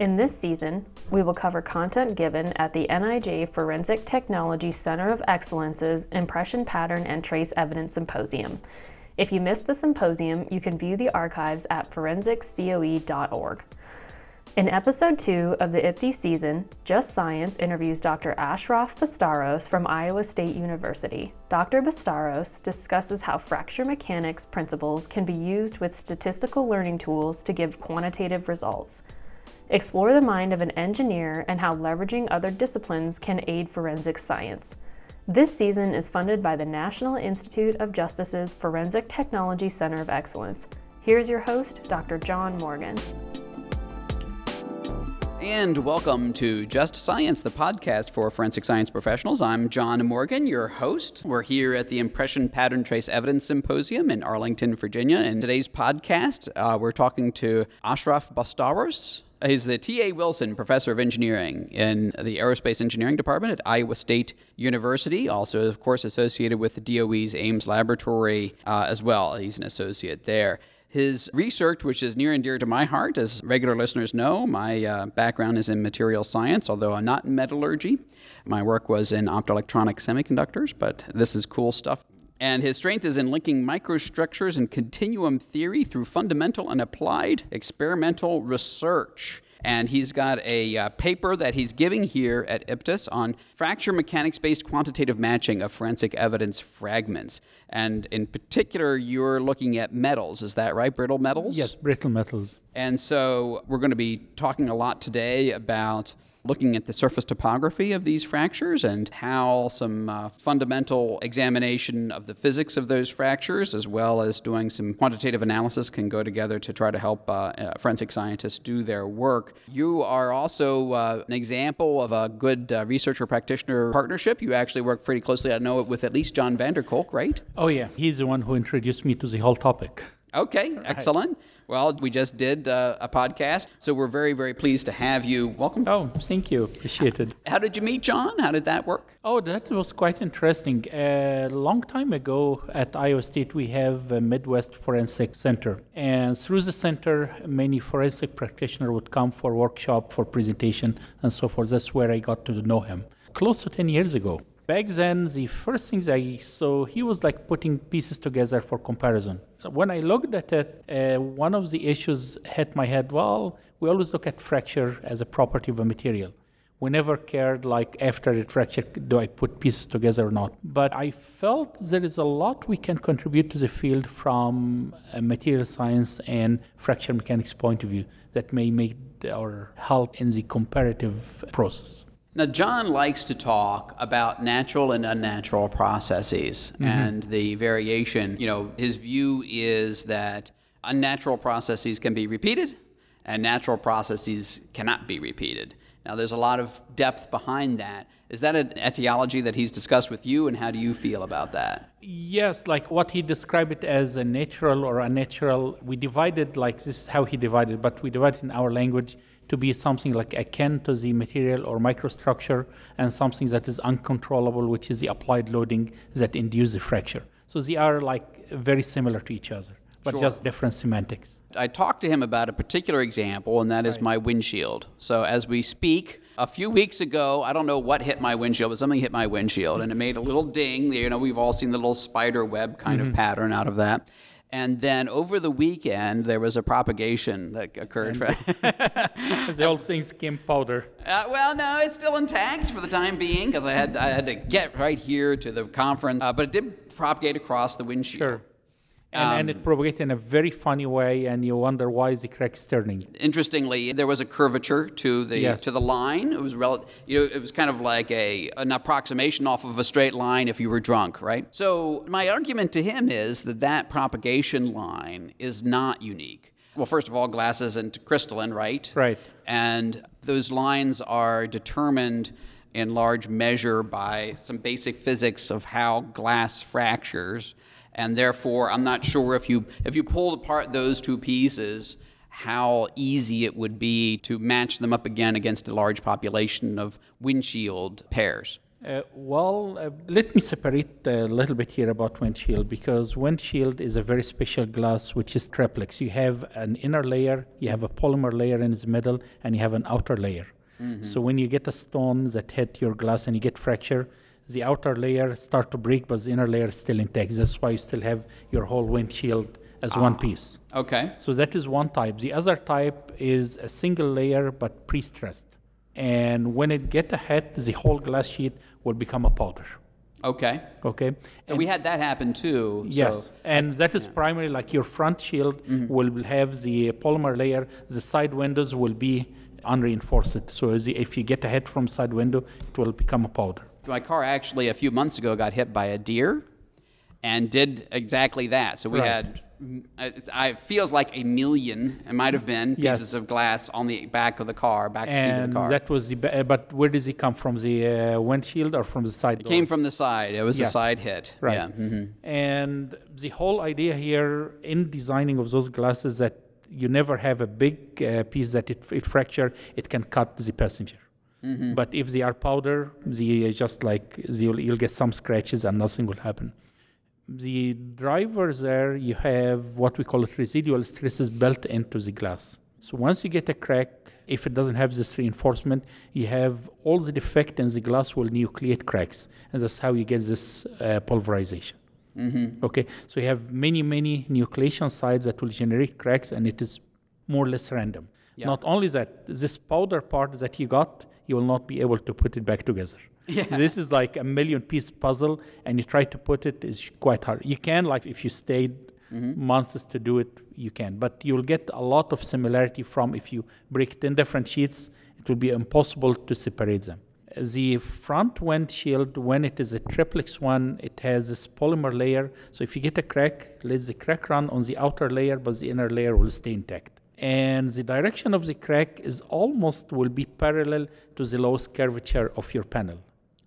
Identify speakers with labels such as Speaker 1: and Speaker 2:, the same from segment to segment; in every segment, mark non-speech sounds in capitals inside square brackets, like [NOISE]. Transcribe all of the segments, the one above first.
Speaker 1: In this season, we will cover content given at the NIJ Forensic Technology Center of Excellence's Impression Pattern and Trace Evidence Symposium. If you missed the symposium, you can view the archives at forensiccoe.org. In episode two of the IPTES season, Just Science interviews Dr. Ashraf Bastawros from Iowa State University. Dr. Bastawros discusses how fracture mechanics principles can be used with statistical learning tools to give quantitative results. Explore the mind of an engineer and how leveraging other disciplines can aid forensic science. This season is funded by the National Institute of Justice's Forensic Technology Center of Excellence. Here's your host, Dr. John Morgan.
Speaker 2: And welcome to Just Science, the podcast for forensic science professionals. I'm John Morgan, your host. We're here at the Impression Pattern Trace Evidence Symposium in Arlington, Virginia. In today's podcast, uh, we're talking to Ashraf Bastawros. He's the T.A. Wilson Professor of Engineering in the Aerospace Engineering Department at Iowa State University. Also, of course, associated with the DOE's Ames Laboratory uh, as well. He's an associate there. His research, which is near and dear to my heart, as regular listeners know, my uh, background is in material science, although I'm not in metallurgy. My work was in optoelectronic semiconductors, but this is cool stuff. And his strength is in linking microstructures and continuum theory through fundamental and applied experimental research and he's got a uh, paper that he's giving here at IPTES on fracture mechanics based quantitative matching of forensic evidence fragments. And in particular, you're looking at metals, is that right? Brittle metals?
Speaker 3: Yes, brittle metals.
Speaker 2: And so we're going to be talking a lot today about looking at the surface topography of these fractures and how some uh, fundamental examination of the physics of those fractures, as well as doing some quantitative analysis, can go together to try to help uh, uh, forensic scientists do their work. You are also uh, an example of a good uh, researcher practitioner partnership. You actually work pretty closely, I know, with at least John Vanderkolk, right?
Speaker 3: Oh, yeah. He's the one who introduced me to the whole topic.
Speaker 2: Okay, excellent. Well, we just did uh, a podcast, so we're very, very pleased to have you. Welcome.
Speaker 3: Oh, thank you. Appreciate it.
Speaker 2: How did you meet John? How did that work?
Speaker 3: Oh, that was quite interesting. A long time ago at Iowa State, we have a Midwest Forensic Center. And through the center, many forensic practitioners would come for workshop, for presentation, and so forth. That's where I got to know him. Close to 10 years ago. Back then, the first things I saw, he was like putting pieces together for comparison. When I looked at it, uh, one of the issues hit my head. Well, we always look at fracture as a property of a material. We never cared, like, after it fracture, do I put pieces together or not? But I felt there is a lot we can contribute to the field from a material science and fracture mechanics point of view that may make or help in the comparative process.
Speaker 2: Now, John likes to talk about natural and unnatural processes mm-hmm. and the variation. You know, his view is that unnatural processes can be repeated and natural processes cannot be repeated. Now, there's a lot of depth behind that. Is that an etiology that he's discussed with you, and how do you feel about that?
Speaker 3: Yes, like what he described it as a natural or unnatural. We divided like this is how he divided, but we divided in our language to be something like akin to the material or microstructure and something that is uncontrollable, which is the applied loading that induces the fracture. So they are like very similar to each other, but
Speaker 2: Sure.
Speaker 3: just different semantics.
Speaker 2: I talked to him about a particular example, and that is my windshield. So, as we speak, a few weeks ago, I don't know what hit my windshield, but something hit my windshield, and it made a little ding. You know, we've all seen the little spider web kind of mm-hmm. pattern out of that. And then over the weekend, there was a propagation that occurred. [LAUGHS]
Speaker 3: the old thing came powder.
Speaker 2: Uh, well, no, it's still intact for the time being because I had I had to get right here to the conference, uh, but it did propagate across the windshield.
Speaker 3: Sure. And, and
Speaker 2: Um,
Speaker 3: it propagated in a very funny way, and you wonder why is the crack turning.
Speaker 2: Interestingly, there was a curvature to the
Speaker 3: Yes.
Speaker 2: to the line. It was rel- you know, it was kind of like a an approximation off of a straight line if you were drunk, right? So my argument to him is that that propagation line is not unique. Well, first of all, glass isn't crystalline, right?
Speaker 3: Right.
Speaker 2: And those lines are determined in large measure by some basic physics of how glass fractures, and therefore I'm not sure if you if you pulled apart those two pieces, how easy it would be to match them up again against a large population of windshield pairs.
Speaker 3: Uh, well, uh, let me separate a little bit here about windshield because windshield is a very special glass which is triplex. You have an inner layer, you have a polymer layer in the middle, and you have an outer layer. Mm-hmm. So when you get a stone that hit your glass and you get fracture, the outer layer start to break, but the inner layer is still intact. That's why you still have your whole windshield as ah, one piece.
Speaker 2: Okay.
Speaker 3: So that is one type. The other type is a single layer but pre-stressed. And when it get a hit, the whole glass sheet will become a powder.
Speaker 2: Okay.
Speaker 3: Okay.
Speaker 2: So and we had that happen too.
Speaker 3: Yes,
Speaker 2: so.
Speaker 3: and that is yeah. primarily like your front shield mm-hmm. will have the polymer layer. The side windows will be unreinforced. So if you get a hit from side window, it will become a powder.
Speaker 2: My car actually a few months ago got hit by a deer, and did exactly that. So we right. had it, feels like a million. It might have been pieces yes. of glass on the back of the car, back
Speaker 3: and
Speaker 2: seat of the car.
Speaker 3: that was the. Uh, but where does it come from? The uh, windshield or from the side?
Speaker 2: It door? came from the side. It was yes. a side hit.
Speaker 3: Right.
Speaker 2: Yeah. Mm-hmm.
Speaker 3: And the whole idea here in designing of those glasses that you never have a big uh, piece that it, it fracture. It can cut the passenger. Mm-hmm. But if they are powder, the just like you'll, you'll get some scratches and nothing will happen the drivers there, you have what we call it residual stresses built into the glass. So once you get a crack, if it doesn't have this reinforcement, you have all the defect in the glass will nucleate cracks, and that's how you get this uh, pulverization. Mm-hmm. Okay, so you have many, many nucleation sites that will generate cracks, and it is more or less random. Yeah. Not only that, this powder part that you got, you will not be able to put it back together. [LAUGHS] Yeah. This is like a million piece puzzle, and you try to put it, it is quite hard. You can like if you stayed mm-hmm. months to do it, you can, but you'll get a lot of similarity from if you break ten different sheets, it will be impossible to separate them. The front windshield, when it is a triplex one, it has this polymer layer. So if you get a crack, let the crack run on the outer layer, but the inner layer will stay intact and the direction of the crack is almost will be parallel to the lowest curvature of your panel.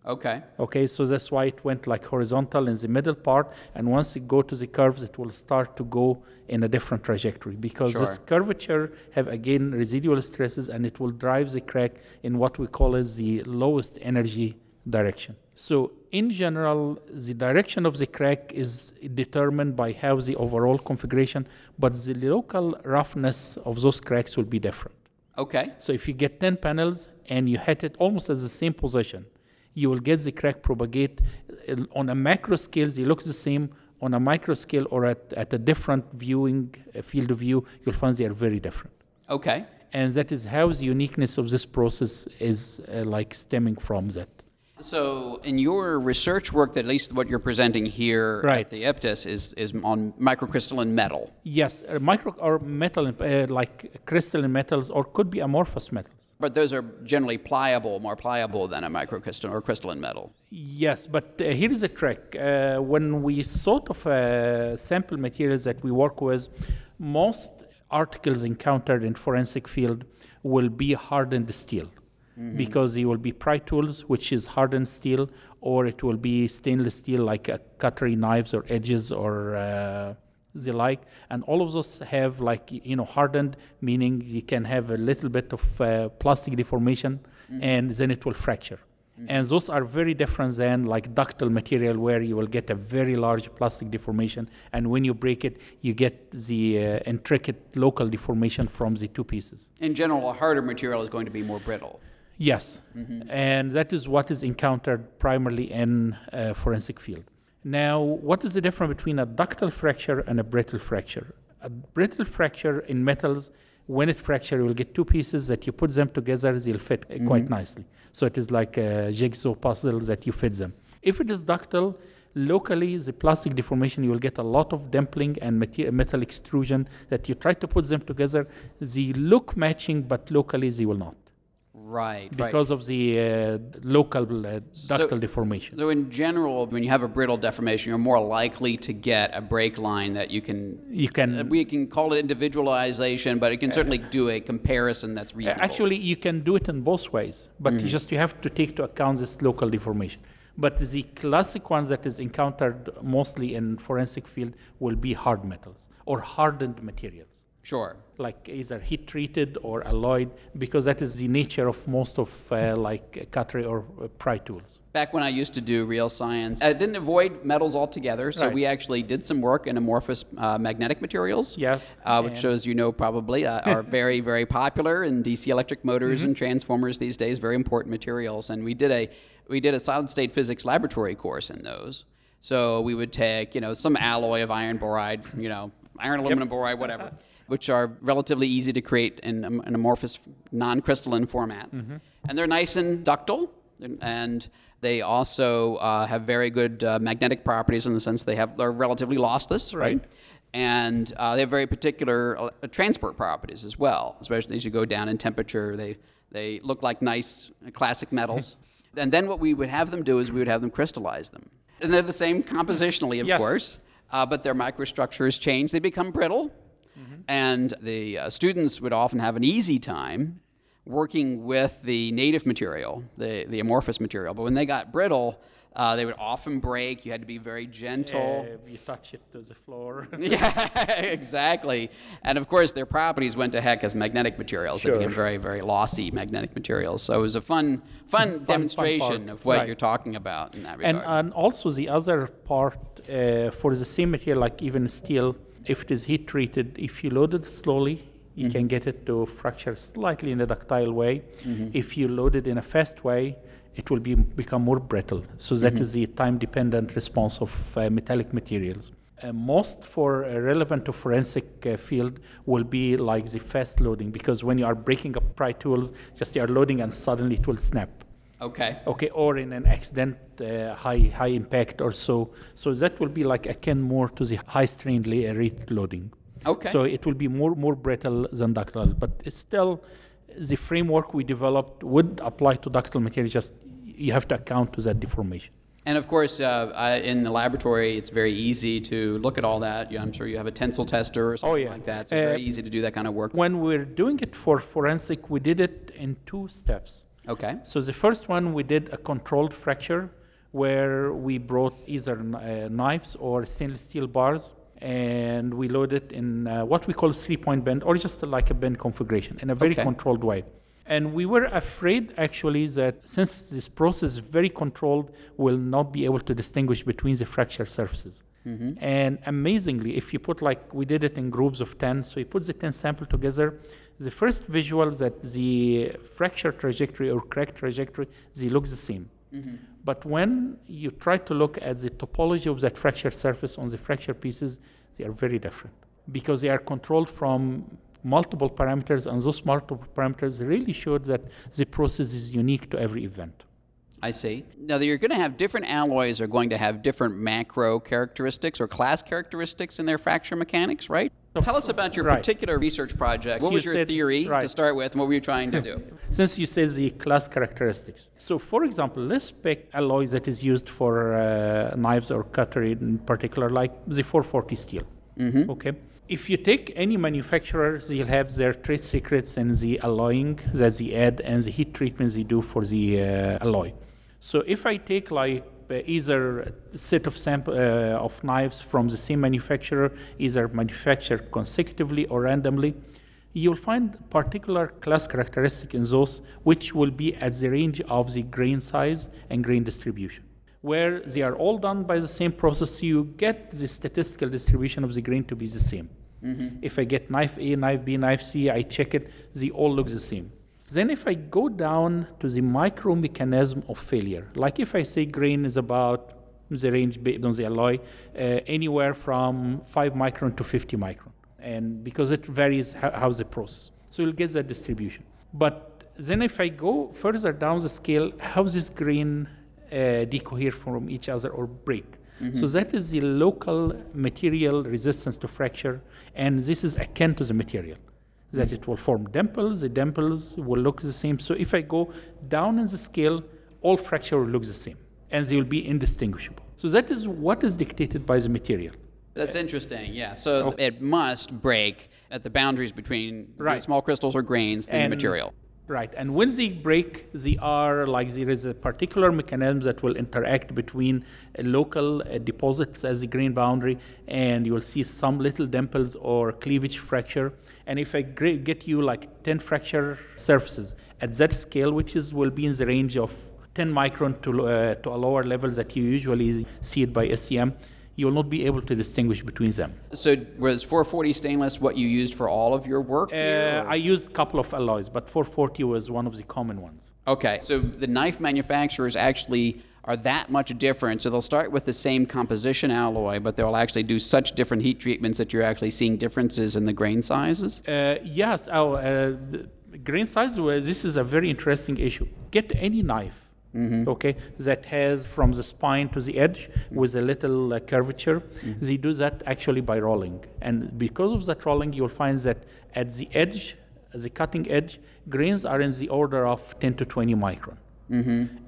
Speaker 2: Okay.
Speaker 3: Okay, so that's why it went like horizontal in the middle part, and once it go to the curves, it will start to go in a different trajectory because sure. this curvature have again residual stresses, and it will drive the crack in what we call as the lowest energy direction. So in general, the direction of the crack is determined by how the overall configuration, but the local roughness of those cracks will be different.
Speaker 2: Okay.
Speaker 3: So if you get 10 panels and you hit it almost at the same position, you will get the crack propagate on a macro scale. They look the same. On a micro scale or at, at a different viewing uh, field of view, you'll find they are very different.
Speaker 2: Okay.
Speaker 3: And that is how the uniqueness of this process is uh, like stemming from that.
Speaker 2: So, in your research work, that at least what you're presenting here
Speaker 3: right.
Speaker 2: at the IPTES is, is on microcrystalline metal.
Speaker 3: Yes, uh, micro or metal, uh, like crystalline metals, or could be amorphous metals.
Speaker 2: But those are generally pliable, more pliable than a microcrystalline or crystalline metal.
Speaker 3: Yes, but uh, here is a trick. Uh, when we sort of uh, sample materials that we work with, most articles encountered in forensic field will be hardened steel. Mm-hmm. because it will be pry tools, which is hardened steel, or it will be stainless steel like uh, cutlery knives or edges or uh, the like. And all of those have like you know hardened, meaning you can have a little bit of uh, plastic deformation, mm-hmm. and then it will fracture. Mm-hmm. And those are very different than like ductile material where you will get a very large plastic deformation. And when you break it, you get the uh, intricate local deformation from the two pieces.
Speaker 2: In general, a harder material is going to be more brittle.
Speaker 3: Yes, mm-hmm. and that is what is encountered primarily in uh, forensic field. Now, what is the difference between a ductile fracture and a brittle fracture? A brittle fracture in metals, when it fractures, you will get two pieces that you put them together, they'll fit mm-hmm. quite nicely. So it is like a jigsaw puzzle that you fit them. If it is ductile, locally the plastic deformation you will get a lot of dimpling and metal extrusion that you try to put them together they look matching but locally they will not
Speaker 2: Right.
Speaker 3: because
Speaker 2: right.
Speaker 3: of the uh, local uh, ductile deformation.
Speaker 2: So in general, when you have a brittle deformation, you're more likely to get a break line that you can.
Speaker 3: You can
Speaker 2: We can call it individualization, but it can certainly do a comparison that's reasonable.
Speaker 3: Actually, you can do it in both ways, but
Speaker 2: Mm-hmm.
Speaker 3: you just you have to take to account this local deformation. But the classic ones that is encountered mostly in forensic field will be hard metals or hardened materials,
Speaker 2: sure.
Speaker 3: like either heat treated or alloyed, because that is the nature of most of uh, like cutlery or uh, pry tools.
Speaker 2: Back when I used to do real science, I didn't avoid metals altogether. So
Speaker 3: Right.
Speaker 2: we actually did some work in amorphous uh, magnetic materials.
Speaker 3: Yes,
Speaker 2: Uh, which,
Speaker 3: and-
Speaker 2: shows you know, probably uh, are [LAUGHS] very, very popular in DC electric motors
Speaker 3: Mm-hmm.
Speaker 2: and transformers these days. Very important materials. And we did a we did a solid state physics laboratory course in those. So we would take you know some alloy of iron boride, you know, iron aluminum boride, whatever. [LAUGHS] Which are relatively easy to create in an amorphous, non-crystalline format,
Speaker 3: Mm-hmm.
Speaker 2: and they're nice and ductile, and- they also uh, have very good uh, magnetic properties in the sense they have they're relatively lossless, right? And uh, they have very particular uh, transport properties as well, especially as you go down in temperature. They they look like nice uh, classic metals. [LAUGHS] and then what we would have them do is we would have them crystallize them, and they're the same compositionally, of
Speaker 3: Yes.
Speaker 2: course, uh, but their microstructures changed. They become brittle, and the uh, students would often have an easy time working with the native material, the, the amorphous material. But when they got brittle, uh, they would often break. You had to be very gentle.
Speaker 3: Uh, you touch it to the floor. [LAUGHS]
Speaker 2: Yeah, [LAUGHS] exactly. And of course, their properties went to heck as magnetic materials. They became very, very lossy magnetic materials. So it was a [LAUGHS] fun, fun,
Speaker 3: fun
Speaker 2: demonstration
Speaker 3: part.
Speaker 2: of what
Speaker 3: Right.
Speaker 2: you're talking about in that regard.
Speaker 3: And, and also the other part uh, for the same material, like even steel, if it is heat treated, if you load it slowly, you can get it to fracture slightly in a ductile way. If you load it in a fast way, it will be become more brittle. So that is the time-dependent response of uh, metallic materials. Uh, most for uh, relevant to forensic uh, field will be like the fast loading because when you are breaking up pry tools, just you are loading and suddenly it will snap
Speaker 2: okay.
Speaker 3: okay or in an accident uh, high high impact or so so that will be like akin more to the high strain la- rate loading
Speaker 2: Okay.
Speaker 3: so it will be more more brittle than ductile but it's still the framework we developed would apply to ductile material just you have to account to that deformation
Speaker 2: And of course, uh, I, in the laboratory, it's very easy to look at all that. I'm sure you have a tensile tester or something
Speaker 3: yeah.
Speaker 2: like that. It's
Speaker 3: Uh,
Speaker 2: very easy to do that kind of work.
Speaker 3: when we're doing it for forensic we did it in two steps
Speaker 2: Okay.
Speaker 3: So the first one we did a controlled fracture where we brought either uh, knives or stainless steel bars and we loaded in uh, what we call three-point bend or just like a bend configuration in a very
Speaker 2: Okay.
Speaker 3: controlled way. And we were afraid actually that since this process is very controlled, we'll not be able to distinguish between the fracture surfaces. Mm-hmm. And amazingly, if you put like we did it in groups of 10, so you put the 10 sample together, the first visual that the fracture trajectory or crack trajectory, they look the same. Mm-hmm. But when you try to look at the topology of that fracture surface on the fracture pieces, they are very different because they are controlled from multiple parameters, and those multiple parameters really showed that the process is unique to every event.
Speaker 2: I see. Now, you're going to have different alloys are going to have different macro characteristics or class characteristics in their fracture mechanics, right? So Tell us about your
Speaker 3: Right.
Speaker 2: particular research project. What was your
Speaker 3: said-
Speaker 2: theory to start with, and what were you trying to do? [LAUGHS]
Speaker 3: Since you say the class characteristics. So, for example, let's pick alloys that is used for uh, knives or cutlery in particular, like the 440 steel. Okay. If you take any manufacturer, they'll have their trade secrets in the alloying that they add and the heat treatments they do for the uh, alloy. So, if I take like uh, either a set of sample uh, of knives from the same manufacturer, either manufactured consecutively or randomly, you'll find particular class characteristic in those which will be at the range of the grain size and grain distribution. Where they are all done by the same process, you get the statistical distribution of the grain to be the same. If I get knife A, knife B, knife C, I check it, they all look the same. Then if I go down to the micro mechanism of failure, like if I say grain is about the range based on the alloy, uh, anywhere from 5 micron to 50 micron and because it varies how, how the process. So you'll get that distribution. But then if I go further down the scale, how this grain uh, decohere from each other or break. So that is the local material resistance to fracture, and this is akin to the material. That it will form dimples. The dimples will look the same. So if I go down in the scale, all fracture will look the same and they will be indistinguishable. So that is what is dictated by the material.
Speaker 2: That's uh, interesting. Yeah. So it must break at the boundaries between the
Speaker 3: Right.
Speaker 2: small crystals or grains and, the material.
Speaker 3: Right. And when they break, they are like there is a particular mechanism that will interact between local uh, deposits as the grain boundary, and you will see some little dimples or cleavage fracture. And if I get you like 10 fracture surfaces at that scale, which is will be in the range of 10 micron to, uh, to a lower level that you usually see it by SEM, you will not be able to distinguish between them.
Speaker 2: So was 440 stainless what you used for all of your work?
Speaker 3: Uh, I used a couple of alloys, but 440 was one of the common ones.
Speaker 2: Okay, so the knife manufacturers actually are that much different. So they'll start with the same composition alloy, but they'll actually do such different heat treatments that you're actually seeing differences in the grain sizes.
Speaker 3: Uh, yes, our uh, grain size. Well, this is a very interesting issue. Get any knife, Mm-hmm. okay, that has from the spine to the edge mm-hmm. with a little uh, curvature. Mm-hmm. They do that actually by rolling, and because of that rolling, you'll find that at the edge, the cutting edge, grains are in the order of 10 to 20 micron.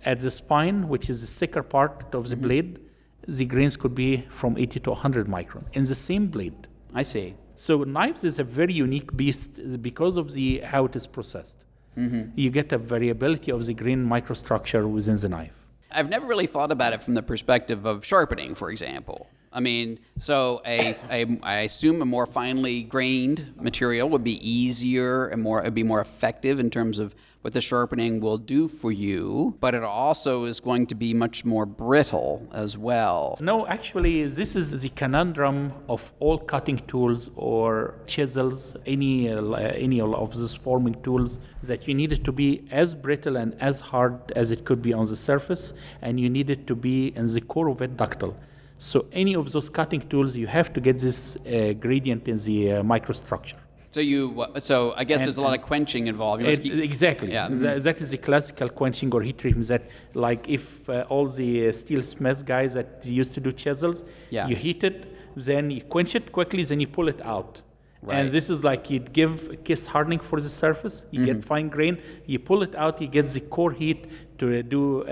Speaker 3: At the spine, which is the thicker part of the blade, the grains could be from 80 to 100 micron in the same blade.
Speaker 2: I see.
Speaker 3: So knives is a very unique beast because of the how it is processed. Mm-hmm. You get a variability of the grain microstructure within the knife.
Speaker 2: I've never really thought about it from the perspective of sharpening, for example. I mean, so a, a I assume a more finely grained material would be easier and more it'd be more effective in terms of what the sharpening will do for you, but it also is going to be much more brittle as well.
Speaker 3: No, actually, this is the conundrum of all cutting tools or chisels, any uh, any of these forming tools, that you need it to be as brittle and as hard as it could be on the surface, and you need it to be in the core of it ductile. So any of those cutting tools, you have to get this uh, gradient in the uh, microstructure.
Speaker 2: So you so I guess
Speaker 3: And-
Speaker 2: there's a lot of quenching involved.
Speaker 3: It-
Speaker 2: keep-
Speaker 3: exactly.
Speaker 2: Yeah.
Speaker 3: Tha- that is the classical quenching or heat treatment. That, like, if uh, all the uh, steel smith guys that used to do chisels,
Speaker 2: Yeah.
Speaker 3: you heat it, then you quench it quickly, then you pull it out.
Speaker 2: Right.
Speaker 3: And this is like you'd give a case hardening for the surface. You
Speaker 2: Mm-hmm.
Speaker 3: get fine grain. You pull it out. You get the core heat to uh, do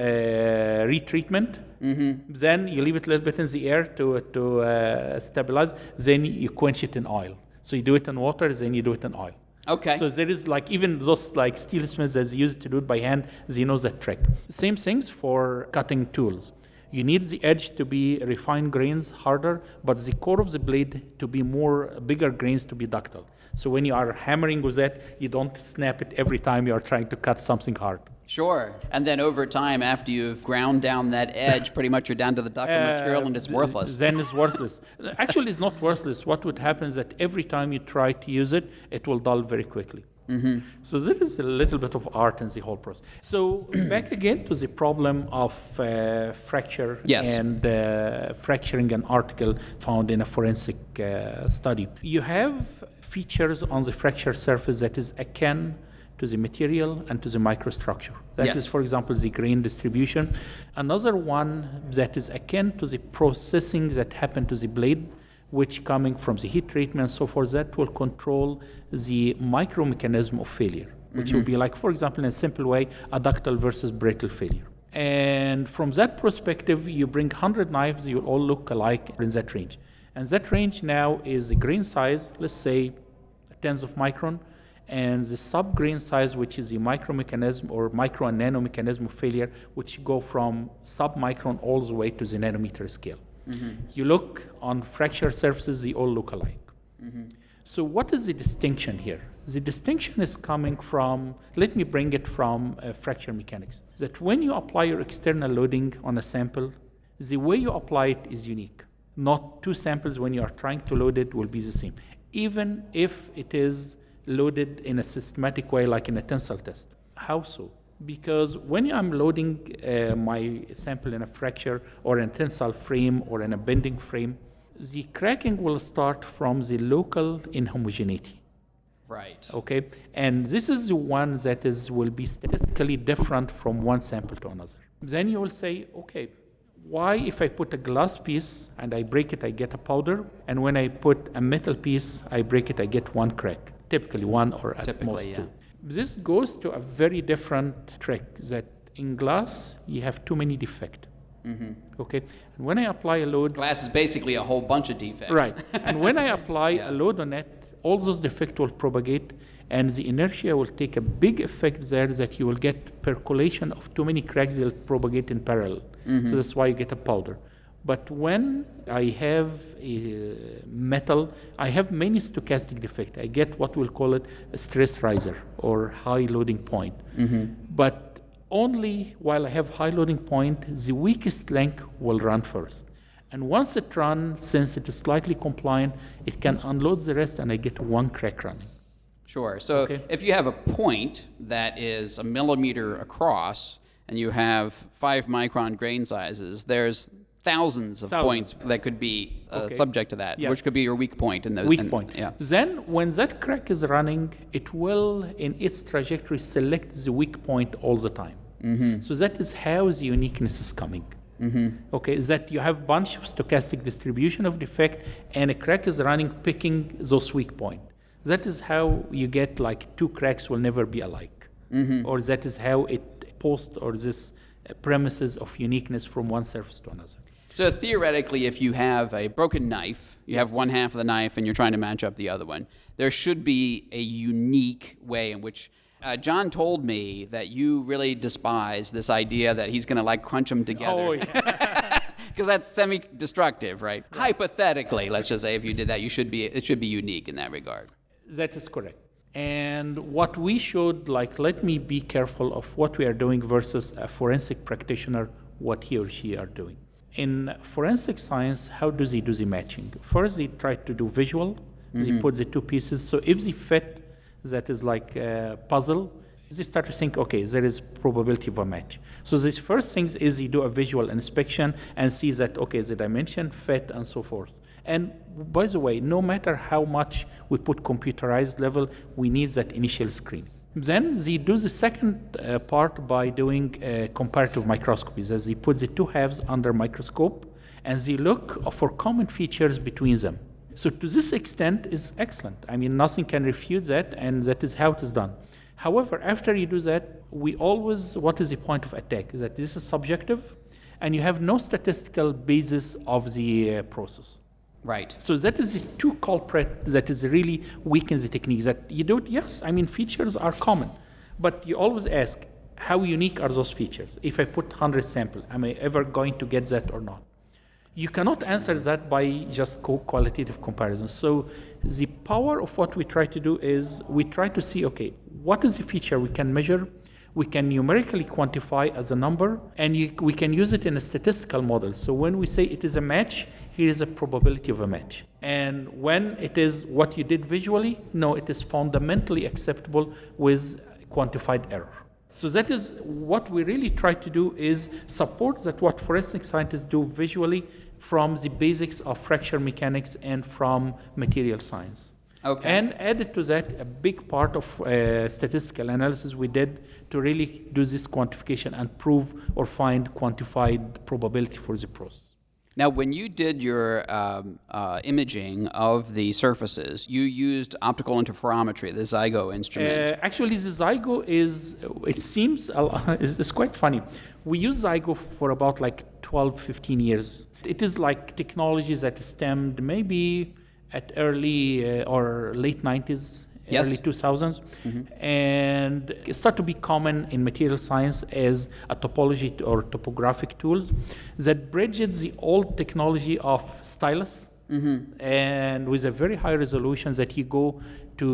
Speaker 3: retreatment. Mm-hmm. Then you leave it a little bit in the air to to uh, stabilize. Then you quench it in oil. So you do it in water. Then you do it in oil.
Speaker 2: Okay.
Speaker 3: So there is like even those like steelsmiths that used to do it by hand, they know that trick. Same things for cutting tools. You need the edge to be refined grains, harder, but the core of the blade to be more bigger grains to be ductile. So when you are hammering with that, you don't snap it every time you are trying to cut something hard.
Speaker 2: Sure. And then over time, after you've ground down that edge, pretty much you're down to the ductile [LAUGHS] material and it's
Speaker 3: Uh,
Speaker 2: worthless.
Speaker 3: Then it's worthless. [LAUGHS] Actually, it's not worthless. What would happen is that every time you try to use it, it will dull very quickly.
Speaker 2: Mm-hmm.
Speaker 3: So there is a little bit of art in the whole process. So [CLEARS THROAT] back again to the problem of uh, fracture
Speaker 2: Yes.
Speaker 3: and uh, fracturing an article found in a forensic uh, study. You have features on the fracture surface that is akin to the material and to the microstructure. That is,
Speaker 2: Yes.
Speaker 3: for example, the grain distribution. Another one that is akin to the processing that happened to the blade, which coming from the heat treatment and so forth, that will control the micromechanism of failure, which will mm-hmm. be like, for example, in a simple way, a ductile versus brittle failure. And from that perspective, you bring 100 knives, you all look alike in that range. And that range now is the grain size, let's say tens of micron, and the sub-grain size, which is the micromechanism or micro and nanomechanism of failure, which go from sub-micron all the way to the nanometer scale. You look on fracture surfaces, they all look alike. So what is the distinction here? The distinction is coming from, let me bring it from uh, fracture mechanics, that when you apply your external loading on a sample, the way you apply it is unique. Not two samples when you are trying to load it will be the same, even if it is loaded in a systematic way like in a tensile test. How so? Because when I'm loading uh, my sample in a fracture or in a tensile frame or in a bending frame, the cracking will start from the local inhomogeneity.
Speaker 2: right.
Speaker 3: Okay, and this is the one that is will be statistically different from one sample to another. Then you will say, okay, why if I put a glass piece and I break it, I get a powder, and when I put a metal piece, I break it, I get one crack. typically one or at
Speaker 2: Typically,
Speaker 3: most
Speaker 2: yeah.
Speaker 3: two. This goes to a very different trick that in glass you have too many defect.
Speaker 2: Mm-hmm.
Speaker 3: Okay, and when I apply a load,
Speaker 2: Glass is basically a whole bunch of defects.
Speaker 3: right, and when I [LAUGHS] apply
Speaker 2: Yeah.
Speaker 3: a load on it, all those defects will propagate, and the inertia will take a big effect there that you will get percolation of too many cracks that will propagate in parallel.
Speaker 2: Mm-hmm.
Speaker 3: So that's why you get a powder. But when I have a metal, I have many stochastic defect. I get what we'll call it a stress riser or high loading point. But only while I have high loading point, the weakest link will run first. And once it runs, since it is slightly compliant, it can unload the rest and I get one crack running.
Speaker 2: Sure. So
Speaker 3: Okay.
Speaker 2: if you have a point that is a millimeter across and you have five micron grain sizes, there's thousands of
Speaker 3: Thousands.
Speaker 2: points that could be uh,
Speaker 3: Okay.
Speaker 2: subject to that,
Speaker 3: Yes.
Speaker 2: which could be your weak point in those.
Speaker 3: Weak
Speaker 2: in-
Speaker 3: point.
Speaker 2: Yeah.
Speaker 3: Then, when that crack is running, it will, in its trajectory, select the weak point all the time.
Speaker 2: Mm-hmm.
Speaker 3: So that is how the uniqueness is coming. Okay, is that you have a bunch of stochastic distribution of defect, and a crack is running picking those weak point. That is how you get like two cracks will never be alike, or that is how it post or this uh, premises of uniqueness from one surface to another.
Speaker 2: So theoretically, if you have a broken knife, you have one half of the knife and you're trying to match up the other one, there should be a unique way in which. Uh, John told me that you really despise this idea that he's going to like crunch them together.
Speaker 3: Oh yeah. [LAUGHS]
Speaker 2: because that's semi-destructive, right? Hypothetically, let's just say if you did that, you should be it should be unique in that regard.
Speaker 3: That is correct. And what we should, like, let me be careful of what we are doing versus a forensic practitioner, what he or she are doing. In forensic science, how do they do the matching? First, they try to do visual. They mm-hmm. put the two pieces. So if they fit, that is like a puzzle. They start to think, okay, there is probability of a match. So this first things is you do a visual inspection and see that okay, the dimension fit and so forth. And by the way, no matter how much we put computerized level, we need that initial screen. Then they do the second uh, part by doing uh, comparative microscopies, as they put the two halves under microscope and they look for common features between them. So to this extent is excellent. I mean, nothing can refute that, and that is how it is done. However, after you do that, we always, what is the point of attack? Is that this is subjective, and you have no statistical basis of the uh, process.
Speaker 2: Right.
Speaker 3: So that is the two culprit that is really weakens the techniques. That you do it, yes, I mean features are common, but you always ask how unique are those features? If I put 100 sample, am I ever going to get that or not? You cannot answer that by just qualitative comparison. So the power of what we try to do is we try to see, okay, what is the feature we can measure? We can numerically quantify as a number, and you, we can use it in a statistical model. So when we say it is a match, here is a probability of a match. And when it is what you did visually, no, it is fundamentally acceptable with quantified error. So that is what we really try to do is support that what forensic scientists do visually from the basics of fracture mechanics and from material science.
Speaker 2: Okay.
Speaker 3: And added to that, a big part of uh, statistical analysis we did to really do this quantification and prove or find quantified probability for the process.
Speaker 2: Now, when you did your um, uh, imaging of the surfaces, you used optical interferometry, the Zygo instrument.
Speaker 3: Uh, actually, the Zygo is, it seems, [LAUGHS] it's quite funny. We use Zygo for about like 12, 15 years. It is like technologies that stemmed maybe at early uh, or late 90s,
Speaker 2: Yes.
Speaker 3: early 2000s, and it started to be common in material science as a topology or topographic tools that bridges the old technology of stylus and with a very high resolution that you go to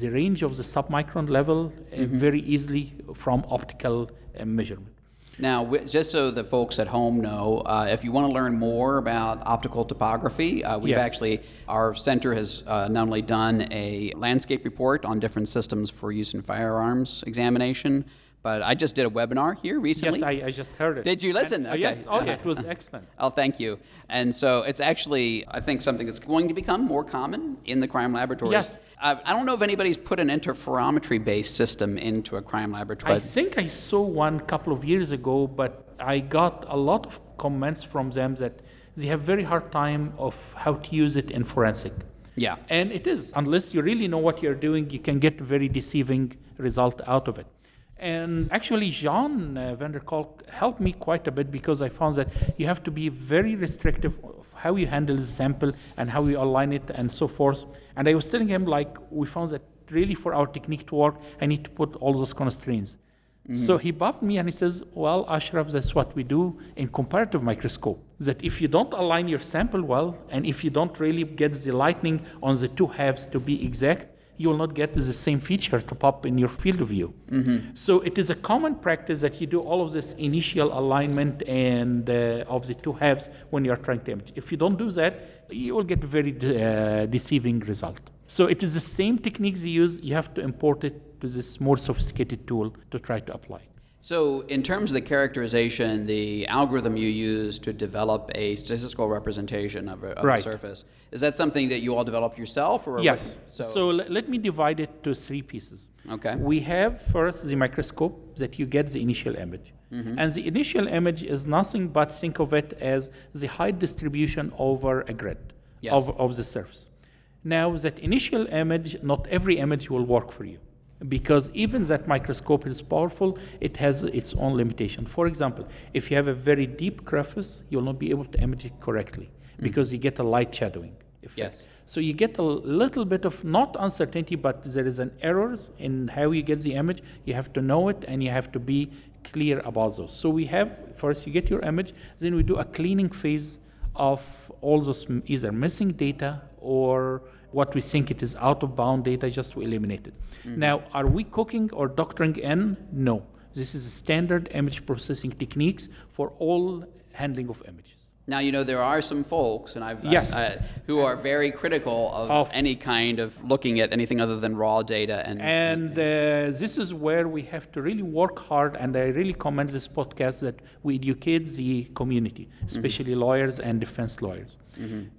Speaker 3: the range of the submicron level uh, very easily from optical uh, measurement.
Speaker 2: Now, just so the folks at home know, uh, if you want to learn more about optical topography, uh, we've
Speaker 3: Yes.
Speaker 2: actually, our center has uh, not only done a landscape report on different systems for use in firearms examination, but I just did a webinar here recently.
Speaker 3: Yes, I, I just heard it.
Speaker 2: Did you listen?
Speaker 3: And, uh,
Speaker 2: Okay.
Speaker 3: yes, oh yeah, it was excellent. [LAUGHS]
Speaker 2: Oh, thank you. And so it's actually, I think, something that's going to become more common in the crime laboratories.
Speaker 3: Yes.
Speaker 2: Uh, I don't know if anybody's put an interferometry based system into a crime laboratory.
Speaker 3: I think I saw one a couple of years ago, but I got a lot of comments from them that they have very hard time of how to use it in forensic.
Speaker 2: Yeah.
Speaker 3: And it is. Unless you really know what you're doing, you can get very deceiving result out of it. And actually, Jean uh, van der Kolk helped me quite a bit because I found that you have to be very restrictive of how you handle the sample and how you align it and so forth. And I was telling him, like, we found that really for our technique to work, I need to put all those constraints. So he buffed me and he says, Well, Ashraf, that's what we do in comparative microscope. That if you don't align your sample well, and if you don't really get the lightning on the two halves to be exact, you will not get the same feature to pop in your field of view. So it is a common practice that you do all of this initial alignment and uh, of the two halves when you are trying to image. If you don't do that, you will get very de- uh, deceiving result. So it is the same techniques you use. You have to import it to this more sophisticated tool to try to apply.
Speaker 2: So, in terms of the characterization, the algorithm you use to develop a statistical representation of a, of a surface, is that something that you all developed yourself? Or
Speaker 3: Yes.
Speaker 2: So,
Speaker 3: So, le- let me divide it to three pieces.
Speaker 2: Okay.
Speaker 3: We have first the microscope that you get the initial image.
Speaker 2: Mm-hmm.
Speaker 3: And the initial image is nothing but think of it as the height distribution over a grid
Speaker 2: Yes.
Speaker 3: of, of the surface. Now, that initial image, not every image will work for you because even that microscope is powerful, it has its own limitation. For example, if you have a very deep crevice, you'll not be able to image it correctly mm-hmm. because you get a light shadowing effect.
Speaker 2: Yes.
Speaker 3: So you get a little bit of not uncertainty, but there is an errors in how you get the image. You have to know it and you have to be clear about those. So we have first you get your image, then we do a cleaning phase of all those either missing data or what we think it is out of bound data just to eliminate it. Now, are we cooking or doctoring in? No. This is a standard image processing techniques for all handling of images.
Speaker 2: now you know there are some folks, and I've
Speaker 3: Yes.
Speaker 2: I, I, who are very critical of,
Speaker 3: Of-
Speaker 2: any kind of looking at anything other than raw data and.
Speaker 3: And uh, this is where we have to really work hard. And I really commend this podcast that we educate the community, especially lawyers and defense lawyers.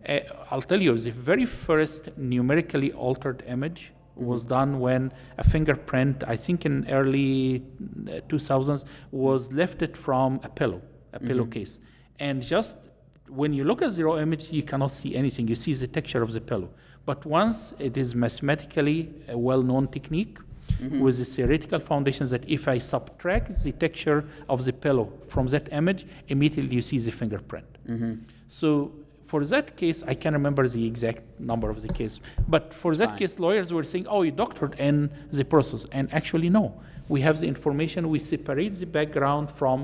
Speaker 3: Uh, I'll tell you, the very first numerically altered image was mm-hmm. done when a fingerprint, I think in early eh, uh, 2000s, was lifted from a pillow, a mm-hmm. pillowcase. And just when you look at zero image, you cannot see anything. You see the texture of the pillow. But once it is mathematically a well-known technique with the theoretical foundations that if I subtract the texture of the pillow from that image, immediately you see the fingerprint. So for that case, I can't remember the exact number of the case, but for that
Speaker 2: Fine.
Speaker 3: case, lawyers were saying, "Oh, you doctored in the process," and actually, no. We have the information. We separate the background from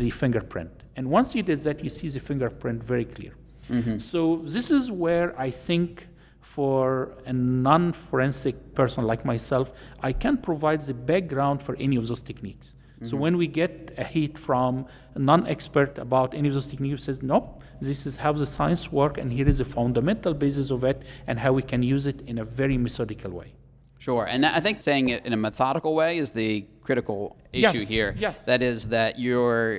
Speaker 3: the fingerprint, and once you did that, you see the fingerprint very clear. Mm-hmm. So this is where I think. For a non-forensic person like myself, I can provide the background for any of those techniques. So mm-hmm. when we get a hit from a non-expert about any of those techniques, says, nope, this is how the science work, and here is the fundamental basis of it, and how we can use it in a very methodical way.
Speaker 2: Sure, and I think saying it in a methodical way is the critical
Speaker 3: Yes,
Speaker 2: issue here.
Speaker 3: yes.
Speaker 2: That is that you're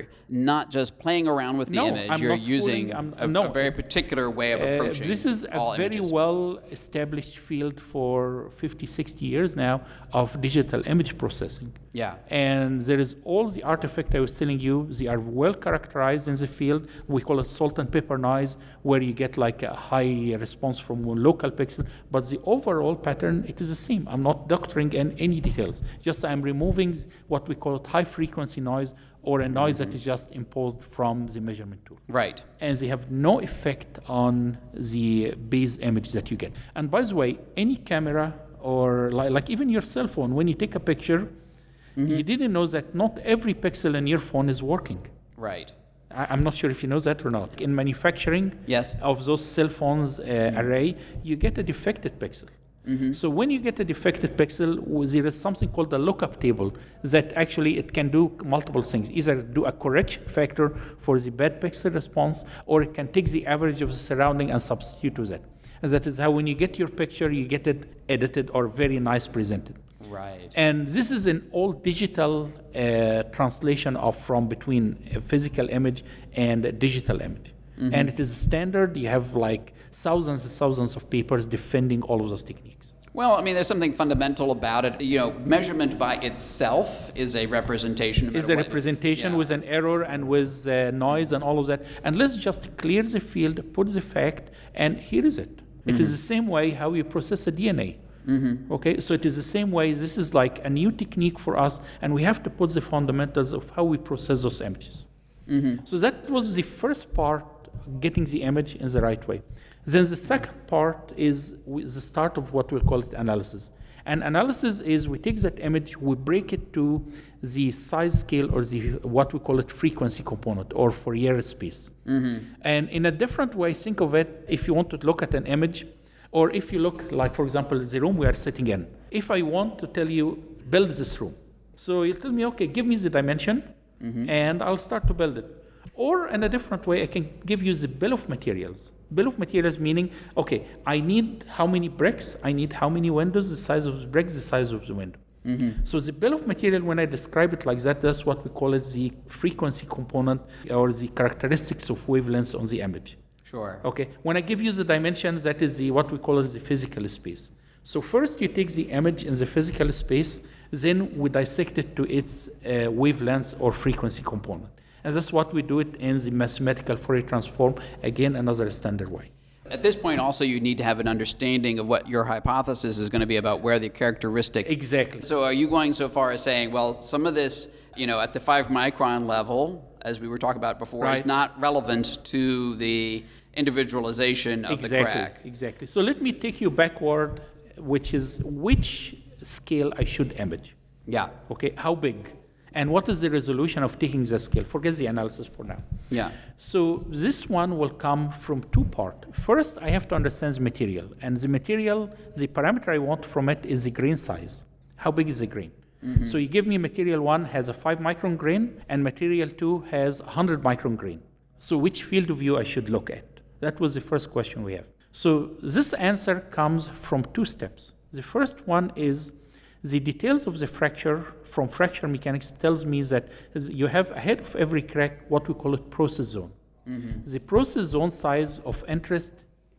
Speaker 2: not just playing around with the
Speaker 3: No,
Speaker 2: image;
Speaker 3: I'm
Speaker 2: you're using
Speaker 3: fooling- I'm-
Speaker 2: a,
Speaker 3: no.
Speaker 2: a very particular way of
Speaker 3: Uh,
Speaker 2: approaching.
Speaker 3: this is a very
Speaker 2: images.
Speaker 3: well established field for 50, 60 years now of digital image processing.
Speaker 2: Yeah.
Speaker 3: And there is all the artifact I was telling you, they are well characterized in the field. We call it salt and pepper noise, where you get like a high response from one local pixel. But the overall pattern, it is the same. I'm not doctoring in any details. Just I'm removing what we call high frequency noise or a noise that is just imposed from the measurement tool
Speaker 2: Right.
Speaker 3: and they have no effect on the base image that you get. And by the way, any camera or like, like even your cell phone, when you take a picture, you didn't know that not every pixel in your phone is working.
Speaker 2: Right.
Speaker 3: I, I'm not sure if you know that or not. In manufacturing
Speaker 2: Yes.
Speaker 3: of those cell phones uh, array, you get a defected pixel. So when you get a defected pixel, there is something called the lookup table that actually it can do multiple things. Either do a correction factor for the bad pixel response, or it can take the average of the surrounding and substitute with that. And that is how when you get your picture, you get it edited or very nice presented.
Speaker 2: Right.
Speaker 3: And this is an all digital uh, translation of from between a physical image and a digital image. And it is standard. You have like thousands and thousands of papers defending all of those techniques.
Speaker 2: Well, I mean, there's something fundamental about it. You know, measurement by itself is a representation. no
Speaker 3: Is a representation
Speaker 2: yeah.
Speaker 3: with an error and with uh, noise and all of that. And let's just clear the field, put the fact, and here is it. It is mm-hmm. the same way how we process a DNA. Mm-hmm. Okay, so it is the same way. This is like a new technique for us, and we have to put the fundamentals of how we process those images. Mm-hmm. So that was the first part, getting the image in the right way. Then the second part is the start of what we call it analysis. And analysis is we take that image, we break it to the size scale or the what we call it frequency component or Fourier space. Mm-hmm. And in a different way, think of it if you want to look at an image, or if you look like, for example, the room we are sitting in. If I want to tell you build this room, so you'll tell me, okay, give me the dimension, mm-hmm. and I'll start to build it. Or in a different way, I can give you the bill of materials. Bill of materials meaning, okay, I need how many bricks, I need how many windows, the size of the bricks, the size of the window. So the bill of material, when I describe it like that, that's what we call it the frequency component or the characteristics of wavelengths on the image.
Speaker 2: Sure.
Speaker 3: Okay, when I give you the dimensions, that is the what we call it the physical space. So first you take the image in the physical space, then we dissect it to its uh, wavelengths or frequency component. And that's what we do it in the mathematical Fourier transform, again, another standard way.
Speaker 2: At this point, also, you need to have an understanding of what your hypothesis is going to be about where the characteristic.
Speaker 3: Exactly.
Speaker 2: So, are you going so far as saying, well, some of this, you know, at the five micron level, as we were talking about before, is not relevant to the individualization of
Speaker 3: exactly,
Speaker 2: the crack?
Speaker 3: Exactly. So let me take you backward, which is which scale I should image.
Speaker 2: Yeah.
Speaker 3: Okay, how big? And what is the resolution of taking the scale? Forget the analysis for now.
Speaker 2: Yeah.
Speaker 3: So this one will come from two parts. First, I have to understand the material, and the material, the parameter I want from it is the grain size. How big is the grain? Mm-hmm. So you give me material one has a five micron grain, and material two has a hundred micron grain. So which field of view I should look at? That was the first question we have. So this answer comes from two steps. The first one is the details of the fracture from fracture mechanics tells me that you have ahead of every crack what we call it process zone. The process zone size of interest,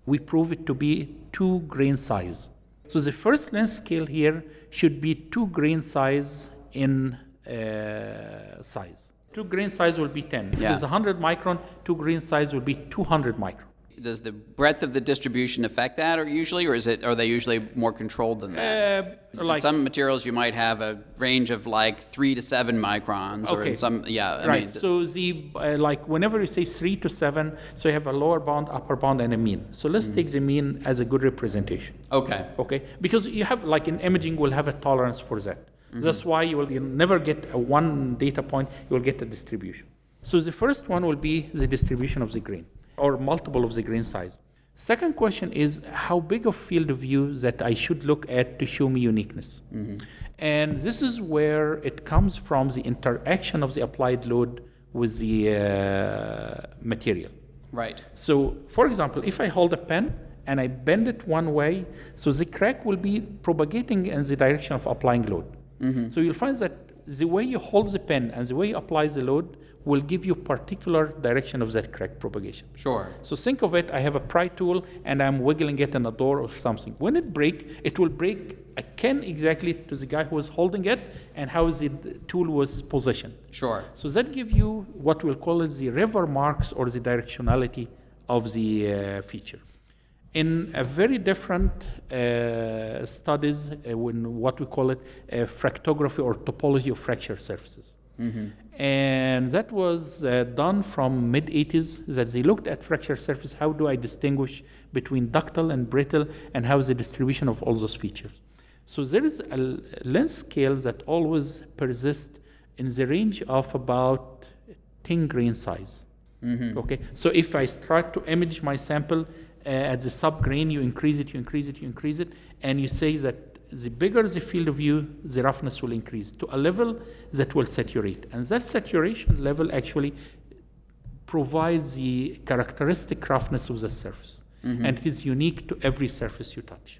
Speaker 3: we prove it to be two grain size. So the first length scale here should be two grain size in uh, size. Two grain size will be 10. If
Speaker 2: Yeah.
Speaker 3: it is 100 micron, two grain size will be 200 micron.
Speaker 2: Does the breadth of the distribution affect that, or usually, or is it? Are they usually more controlled than that?
Speaker 3: Uh, like
Speaker 2: some materials, you might have a range of like three to seven microns, or in some, yeah. I
Speaker 3: right.
Speaker 2: mean,
Speaker 3: so the uh, like whenever you say three to seven, so you have a lower bound, upper bound, and a mean. So let's take the mean as a good representation.
Speaker 2: okay.
Speaker 3: Okay, because you have like in imaging, we'll have a tolerance for that. That's why you will never get a one data point. You will get a distribution. So the first one will be the distribution of the grain, or multiple of the grain size. Second question is how big of field of view that I should look at to show me uniqueness. And this is where it comes from the interaction of the applied load with the uh, material.
Speaker 2: Right.
Speaker 3: So, for example, if I hold a pen and I bend it one way, so the crack will be propagating in the direction of applying load. So you'll find that the way you hold the pen and the way you apply the load will give you particular direction of that crack propagation.
Speaker 2: Sure.
Speaker 3: So think of it, I have a pry tool and I'm wiggling it in a door or something. When it break, it will break akin exactly to the guy who was holding it and how the tool was positioned.
Speaker 2: Sure.
Speaker 3: So that give you what we'll call it the river marks or the directionality of the uh, feature. In a very different uh, studies, uh, when what we call it uh, fractography or topology of fracture surfaces. And that was uh, done from mid 80s that they looked at fracture surface. How do I distinguish between ductile and brittle and how is the distribution of all those features? So there is a length scale that always persists in the range of about 10 grain size. Okay, so if I start to image my sample uh, at the sub grain, you increase it, you increase it, you increase it, and you say that the bigger the field of view, the roughness will increase to a level that will saturate. And that saturation level actually provides the characteristic roughness of the surface. Mm-hmm. And it is unique to every surface you touch.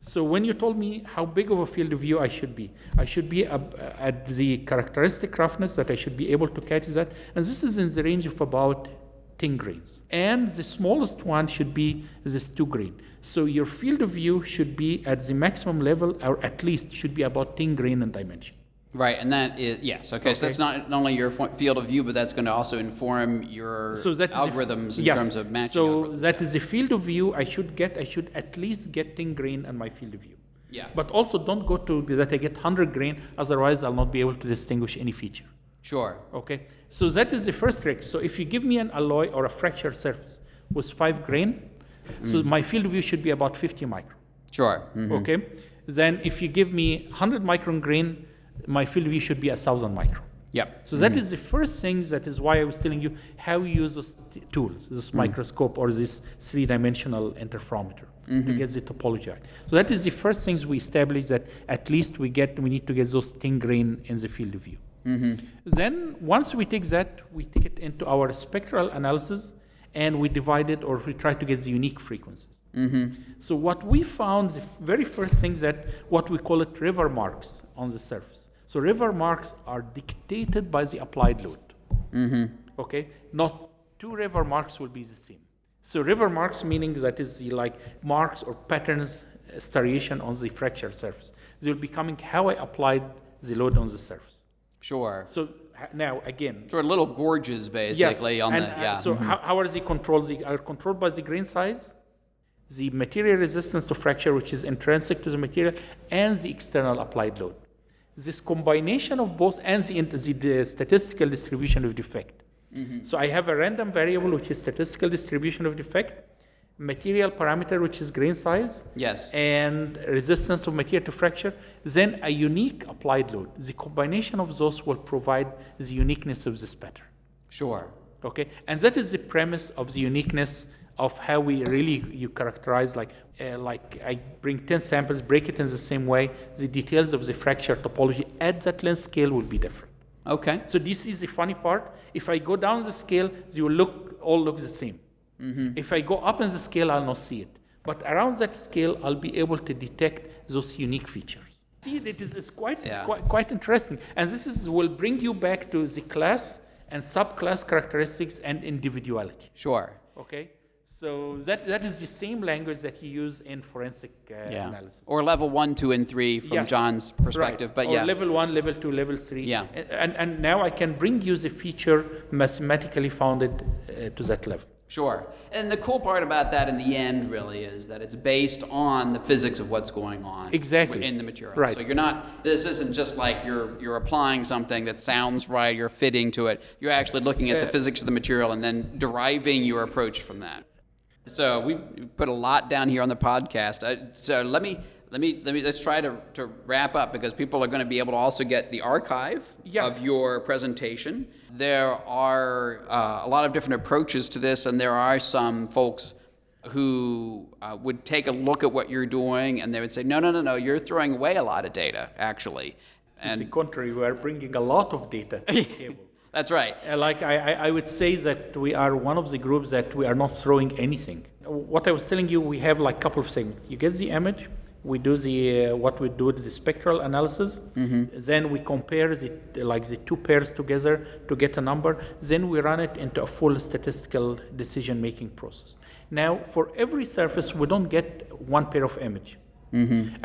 Speaker 3: So when you told me how big of a field of view I should be, I should be ab- uh, at the characteristic roughness that I should be able to catch that, and this is in the range of about 10 grains. And the smallest one should be this 2 grain. So your field of view should be at the maximum level, or at least should be about 10 grain in dimension.
Speaker 2: Right, and that is yes. Okay, so that's not not only your field of view, but that's going to also inform your
Speaker 3: So that
Speaker 2: algorithms in
Speaker 3: yes.
Speaker 2: terms of matching.
Speaker 3: So that is the field of view I should get. I should at least get 10 grain on my field of view.
Speaker 2: Yeah.
Speaker 3: But also don't go to that I get 100 grain, otherwise I'll not be able to distinguish any feature.
Speaker 2: Sure.
Speaker 3: Okay, so that is the first trick. So if you give me an alloy or a fracture surface with five grain, so
Speaker 2: Mm.
Speaker 3: my field of view should be about 50 micron.
Speaker 2: Sure. mhm.
Speaker 3: Okay, then if you give me 100 micron grain, my field of view should be a 1,000 micron.
Speaker 2: Yeah.
Speaker 3: So that is the first things. That is why I was telling you how you use those t- tools, this microscope or this three-dimensional interferometer to get the topology right. So that is the first things we establish that at least we get we need to get those 10 grain in the field of view. Mm-hmm. Then once we take that, we take it into our spectral analysis and we divide it or we try to get the unique frequencies. Mm-hmm. So what we found, the very first thing that what we call it river marks on the surface. So river marks are dictated by the applied load. Mm-hmm. Okay, not two river marks will be the same. So river marks meaning that is the like marks or patterns uh, striation on the fracture surface. They will be coming how I applied the load on the surface.
Speaker 2: Sure.
Speaker 3: So now again,
Speaker 2: Sort of little gorges, basically, on
Speaker 3: and,
Speaker 2: the
Speaker 3: uh,
Speaker 2: yeah.
Speaker 3: So how, how are they controlled? They are controlled by the grain size, the material resistance to fracture, which is intrinsic to the material, and the external applied load. This combination of both and the, the, the statistical distribution of defect. So I have a random variable, which is statistical distribution of defect, material parameter, which is grain size,
Speaker 2: Yes.
Speaker 3: and resistance of material to fracture, then a unique applied load. The combination of those will provide the uniqueness of this pattern.
Speaker 2: Sure.
Speaker 3: Okay, and that is the premise of the uniqueness of how we really you characterize like uh, like I bring ten samples, break it in the same way. The details of the fracture topology at that length scale will be different.
Speaker 2: Okay.
Speaker 3: So this is the funny part. If I go down the scale, they will look all look the same. If I go up in the scale, I'll not see it. But around that scale, I'll be able to detect those unique features. See, it is it's quite,
Speaker 2: Yeah.
Speaker 3: quite quite interesting, and this is will bring you back to the class and subclass characteristics and individuality.
Speaker 2: Sure.
Speaker 3: Okay, so that that is the same language that you use in forensic uh,
Speaker 2: Yeah.
Speaker 3: analysis.
Speaker 2: Or level one, two, and three from
Speaker 3: Yes.
Speaker 2: John's perspective.
Speaker 3: Right.
Speaker 2: But
Speaker 3: or
Speaker 2: yeah.
Speaker 3: level one, level two, level three.
Speaker 2: Yeah.
Speaker 3: And, and now I can bring you the feature mathematically founded uh, to that level.
Speaker 2: Sure. And the cool part about that in the end really is that it's based on the physics of what's going on
Speaker 3: Exactly.
Speaker 2: in the material.
Speaker 3: Right.
Speaker 2: So you're not this isn't just like you're you're applying something that sounds right, you're fitting to it. You're actually looking at the physics of the material and then deriving your approach from that. So we put a lot down here on the podcast. Uh, so let me let me let me let's try to, to wrap up because people are going to be able to also get the archive
Speaker 3: Yes.
Speaker 2: of your presentation. There are uh, a lot of different approaches to this, and there are some folks who uh, would take a look at what you're doing and they would say, no, no, no, no, you're throwing away a lot of data, actually.
Speaker 3: To the contrary, we are bringing a lot of data to the [LAUGHS] table.
Speaker 2: that's right.
Speaker 3: Uh, Like I, I, I would say that we are one of the groups that we are not throwing anything. What I was telling you, we have like a couple of things. You get the image, we do the uh, what we do is the spectral analysis. Then we compare the like the two pairs together to get a number. Then we run it into a full statistical decision making process. Now, for every surface, we don't get one pair of image.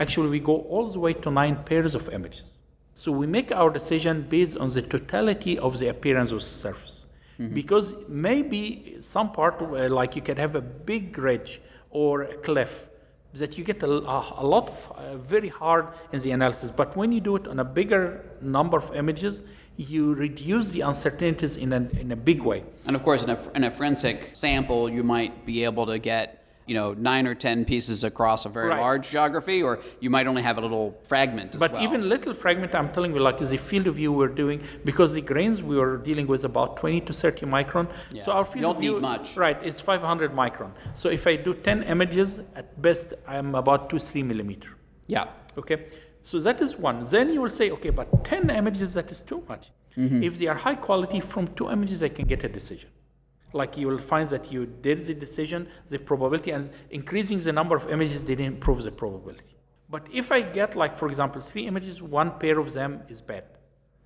Speaker 3: Actually, we go all the way to nine pairs of images. So we make our decision based on the totality of the appearance of the surface. Because maybe some part, uh, like you can have a big ridge or a cliff, that you get a, a, lot of uh, very hard in the analysis. But when you do it on a bigger number of images, you reduce the uncertainties in a, in a big way.
Speaker 2: And of course, in a, in a forensic sample, you might be able to get, you know, nine or ten pieces across a very
Speaker 3: Right.
Speaker 2: large geography, or you might only have a little fragment as
Speaker 3: But
Speaker 2: well.
Speaker 3: even little fragment, I'm telling you, like is the field of view we're doing, because the grains we were dealing with about 20 to 30 micron.
Speaker 2: Yeah.
Speaker 3: So our
Speaker 2: You
Speaker 3: field
Speaker 2: don't
Speaker 3: of view,
Speaker 2: need much.
Speaker 3: right, is 500 micron. So if I do 10 images, at best, I'm about two, three millimeter.
Speaker 2: yeah,
Speaker 3: Okay, so that is one. Then you will say, okay, but 10 images, that is too much.
Speaker 2: Mm-hmm.
Speaker 3: If they are high quality, from two images, I can get a decision. Like you will find that you did the decision, the probability, and increasing the number of images didn't improve the probability. But if I get, like, for example, three images, one pair of them is bad.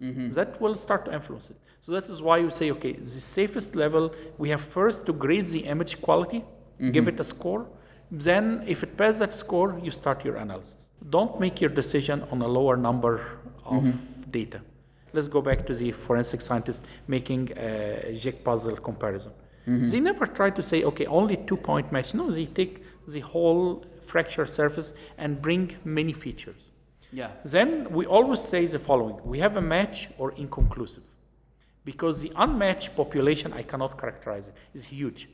Speaker 3: Mm-hmm. That will start to influence it. So that is why you say, okay, the safest level, we have first to grade the image quality, give mm-hmm. it a score. Then, if it passes that score, you start your analysis. Don't make your decision on a lower number of mm-hmm. data. Let's go back to the forensic scientist making a Jig puzzle comparison. Mm-hmm. They never try to say, okay, only two point match. No, they take the whole fracture surface and bring many features.
Speaker 2: Yeah.
Speaker 3: Then we always say the following we have a match or inconclusive. Because the unmatched population, I cannot characterize it, is huge.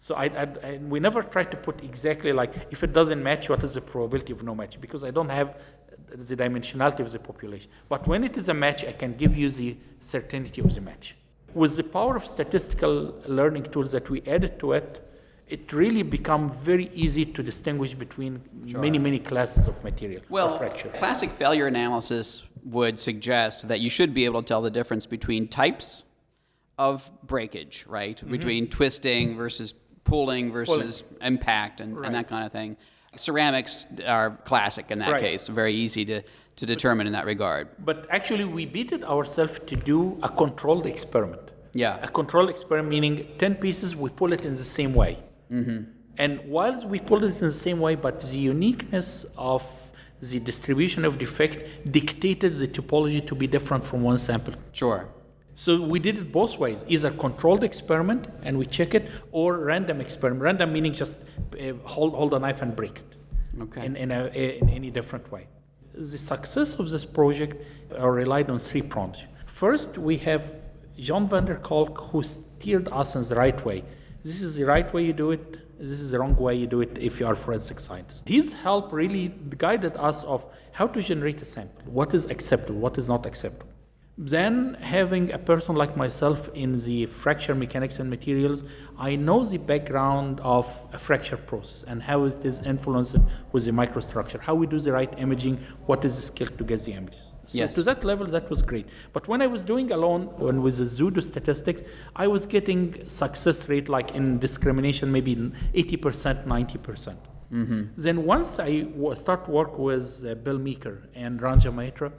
Speaker 3: So I, I, I- we never try to put exactly like if it doesn't match, what is the probability of no match? Because I don't have the dimensionality of the population. But when it is a match, I can give you the certainty of the match. With the power of statistical learning tools that we added to it, it really become very easy to distinguish between many, many classes of material
Speaker 2: Well,
Speaker 3: fracture.
Speaker 2: classic failure analysis would suggest that you should be able to tell the difference between types of breakage, right?
Speaker 3: Mm-hmm.
Speaker 2: Between twisting versus pulling versus impact and, and that kind of thing. Ceramics are classic in that
Speaker 3: Right.
Speaker 2: case, very easy to, to determine in that regard.
Speaker 3: But actually, we beat it ourselves to do a controlled experiment.
Speaker 2: Yeah.
Speaker 3: A controlled experiment meaning 10 pieces, we pull it in the same way.
Speaker 2: Mm-hmm.
Speaker 3: And whilst we pull it in the same way, but the uniqueness of the distribution of defect dictated the topology to be different from one sample.
Speaker 2: Sure.
Speaker 3: So we did it both ways, either controlled experiment and we check it, or random experiment. Random meaning just uh, hold, hold a knife and break it
Speaker 2: Okay.
Speaker 3: in, in, a, in any different way. The success of this project uh, relied on three prongs. First, we have John Vanderkolk who steered us in the right way. This is the right way you do it. This is the wrong way you do it if you are a forensic scientist. His help really guided us of how to generate a sample, what is acceptable, what is not acceptable. Then, having a person like myself in the fracture mechanics and materials, I know the background of a fracture process and how it is influenced with the microstructure, how we do the right imaging, what is the skill to get the images. So
Speaker 2: Yes.
Speaker 3: to that level, that was great. But when I was doing alone, when with the pseudo statistics, I was getting success rate like in discrimination, maybe 80%, 90%. percent Then once I start work with uh, Bill Meeker and Ranjan Maitra,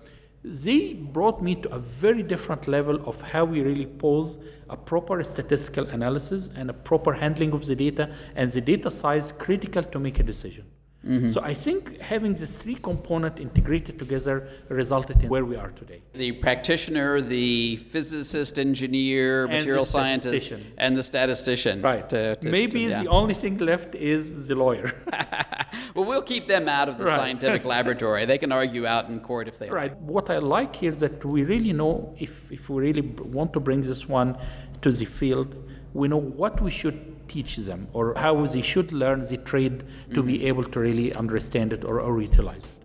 Speaker 3: they brought me to a very different level of how we really pose a proper statistical analysis and a proper handling of the data and the data size critical to make a decision. Mm-hmm. So I think having these three component integrated together resulted in where we are today.
Speaker 2: The practitioner, the physicist, engineer,
Speaker 3: And
Speaker 2: material scientist, and the statistician.
Speaker 3: Right.
Speaker 2: to- to-
Speaker 3: Maybe
Speaker 2: to- yeah.
Speaker 3: the only thing left is the lawyer. [LAUGHS]
Speaker 2: well, we'll keep them out of the
Speaker 3: Right.
Speaker 2: scientific [LAUGHS] laboratory. They can argue out in court if they want.
Speaker 3: right. What I like here is that we really know if, if we really want to bring this one to the field, we know what we should teach them or how they should learn the trade to be mm-hmm. able to really understand it or, or utilize it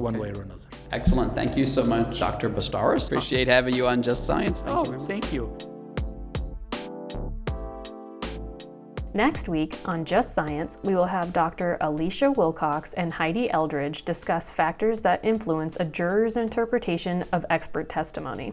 Speaker 3: one way or another.
Speaker 2: Excellent. Thank you so much, Dr. Bastawros. Ah. Appreciate having you on Just Science. Thank
Speaker 3: oh,
Speaker 2: you
Speaker 3: thank you.
Speaker 1: Next week on Just Science, we will have Dr. Alicia Wilcox and Heidi Eldridge discuss factors that influence a juror's interpretation of expert testimony.